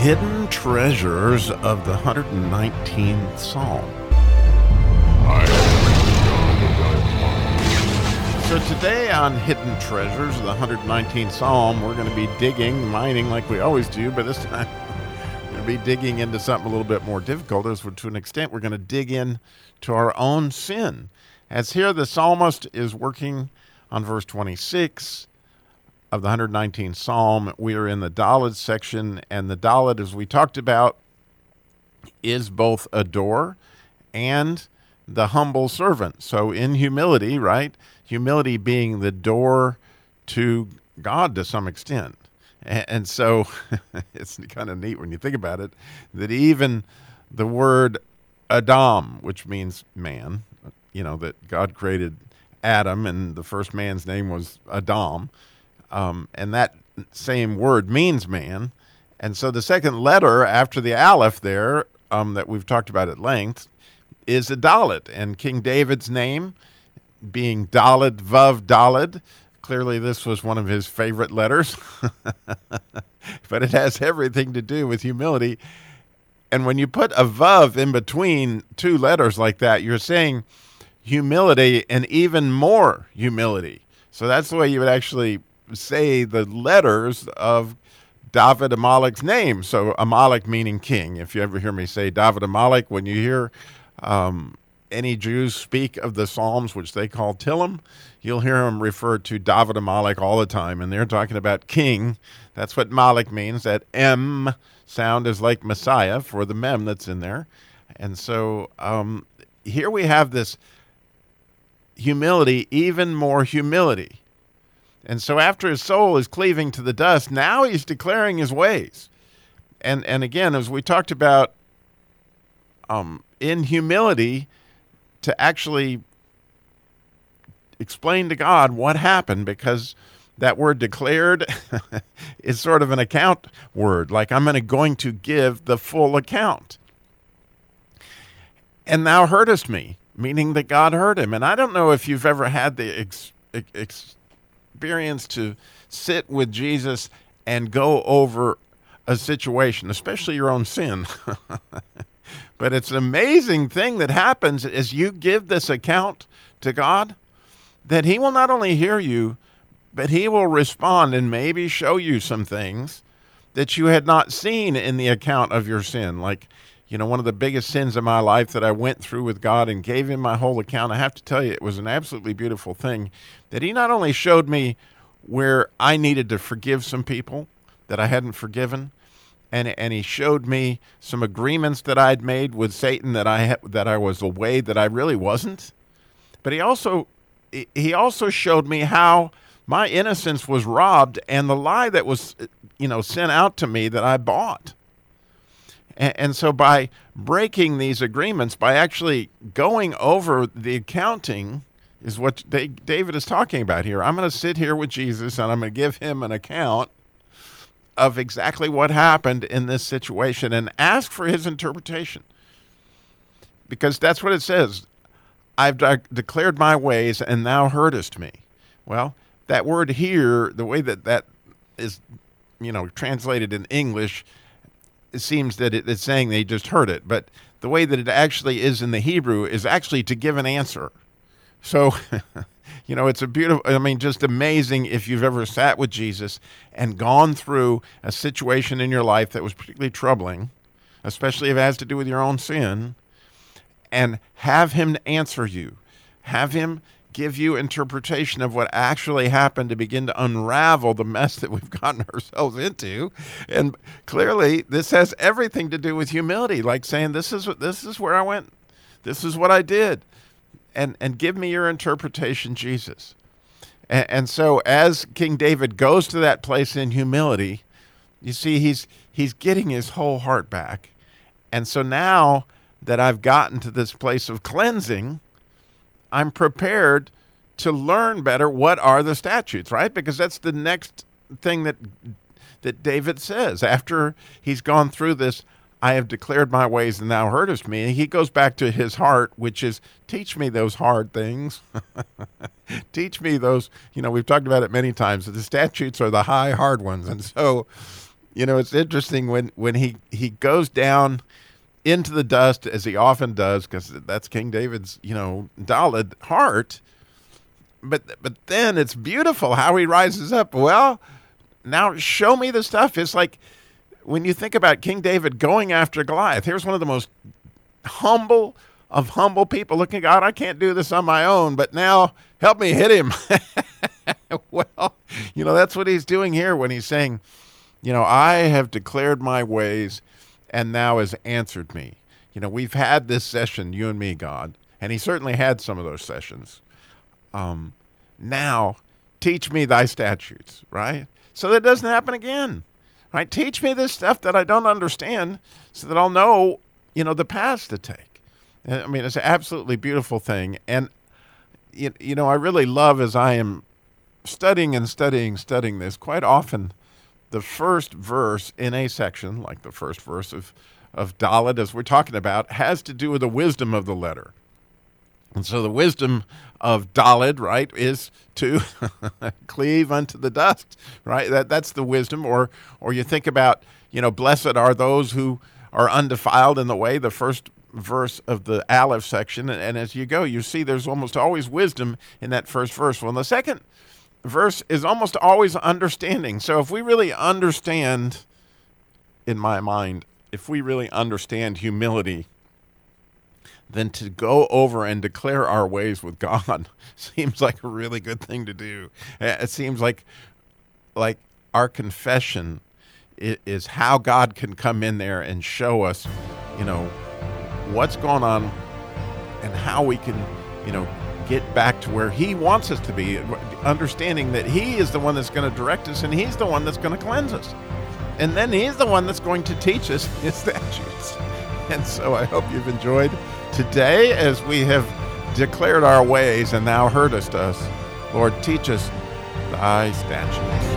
hidden treasures of the 119th Psalm. So today on Hidden Treasures of the 119th Psalm, we're going to be digging, mining like we always do, but this time we're going to be digging into something a little bit more difficult. As to an extent, we're going to dig in to our own sin. As here the psalmist is working on verse 26 of the 119th Psalm. We are in the Dalet section, and the Dalet, as we talked about, is both a door and the humble servant. So, in humility, right? Humility being the door to God to some extent. And, so it's kind of neat when you think about it that even the word Adam, which means man, you know, that God created Adam and the first man's name was Adam um, and that same word means man. And so the second letter after the Aleph there, um, that we've talked about at length, is a Dalet. And King David's name being Dalet Vav Dalet. Clearly, this was one of his favorite letters, but it has everything to do with humility. And when you put a Vav in between two letters like that, you're saying humility and even more humility. So that's the way you would actually say the letters of David Amalek's name. So Amalek meaning king. If you ever hear me say David Amalek, when you hear um, any Jews speak of the Psalms, which they call Tehillim, you'll hear them refer to David Amalek all the time, and they're talking about king. That's what Malek means. That M sound is like Messiah for the mem that's in there. And so um, here we have this humility, even more humility. And so after his soul is cleaving to the dust, now he's declaring his ways. And and again, as we talked about um, in humility, to actually explain to God what happened because that word declared is sort of an account word, like I'm gonna, going to give the full account. And thou heardest me, meaning that God heard him. And I don't know if you've ever had the ex, ex, experience to sit with Jesus and go over a situation, especially your own sin. but it's an amazing thing that happens as you give this account to God that He will not only hear you, but He will respond and maybe show you some things that you had not seen in the account of your sin. Like, you know, one of the biggest sins of my life that I went through with God and gave Him my whole account. I have to tell you, it was an absolutely beautiful thing that he not only showed me where I needed to forgive some people that I hadn't forgiven, and and he showed me some agreements that I'd made with Satan that I that I was away that I really wasn't. But he also he also showed me how my innocence was robbed and the lie that was you know sent out to me that I bought. And, so by breaking these agreements, by actually going over the accounting is what David is talking about here. I'm going to sit here with Jesus and I'm going to give him an account of exactly what happened in this situation and ask for his interpretation. Because that's what it says. I've de- declared my ways and thou heardest me. Well, that word here, the way that that is, you know, translated in English, it seems that it, it's saying they just heard it. But the way that it actually is in the Hebrew is actually to give an answer. So, you know, it's a beautiful, I mean, just amazing if you've ever sat with Jesus and gone through a situation in your life that was particularly troubling, especially if it has to do with your own sin, and have him answer you. Have him give you interpretation of what actually happened to begin to unravel the mess that we've gotten ourselves into and clearly this has everything to do with humility like saying this is what this is where i went this is what i did and and give me your interpretation, Jesus. And, and so as King David goes to that place in humility, you see he's he's getting his whole heart back. And so now that I've gotten to this place of cleansing, I'm prepared to learn better what are the statutes, right? Because that's the next thing that that David says after he's gone through this I have declared my ways and thou heardest me. he goes back to his heart, which is teach me those hard things. teach me those, you know, we've talked about it many times. The statutes are the high, hard ones. And so you know, it's interesting when when he he goes down into the dust as he often does because that's King David's, you know, Dalet heart. But but then it's beautiful how he rises up. Well, now show me the stuff. It's like when you think about King David going after Goliath. Here's one of the most humble of humble people looking God, I can't do this on my own, but now help me hit him. well, you know, that's what he's doing here when he's saying, you know, I have declared my ways and now has answered me. You know, we've had this session, you and me, God, and he certainly had some of those sessions. Um, now, teach me thy statutes, right? So that doesn't happen again. Right? Teach me this stuff that I don't understand so that I'll know, you know, the paths to take. I mean, it's an absolutely beautiful thing. And, you, you know, I really love as I am studying and studying, studying this, quite often the first verse in a section, like the first verse of, of Dalet, as we're talking about, has to do with the wisdom of the letter. And so the wisdom of Dalet, right, is to cleave unto the dust, right? That that's the wisdom. Or or you think about, you know, blessed are those who are undefiled in the way, the first verse of the Aleph section. And, and as you go, you see there's almost always wisdom in that first verse. Well, in the second verse is almost always understanding. So if we really understand, in my mind, if we really understand humility, then to go over and declare our ways with God seems like a really good thing to do. It seems like like our confession is how God can come in there and show us, you know, what's going on and how we can, you know, get back to where He wants us to be, understanding that He is the one that's going to direct us and He's the one that's going to cleanse us. And then He's the one that's going to teach us His statutes. And so I hope you've enjoyed today as we have declared our ways and thou heardest us. Lord, teach us thy statutes.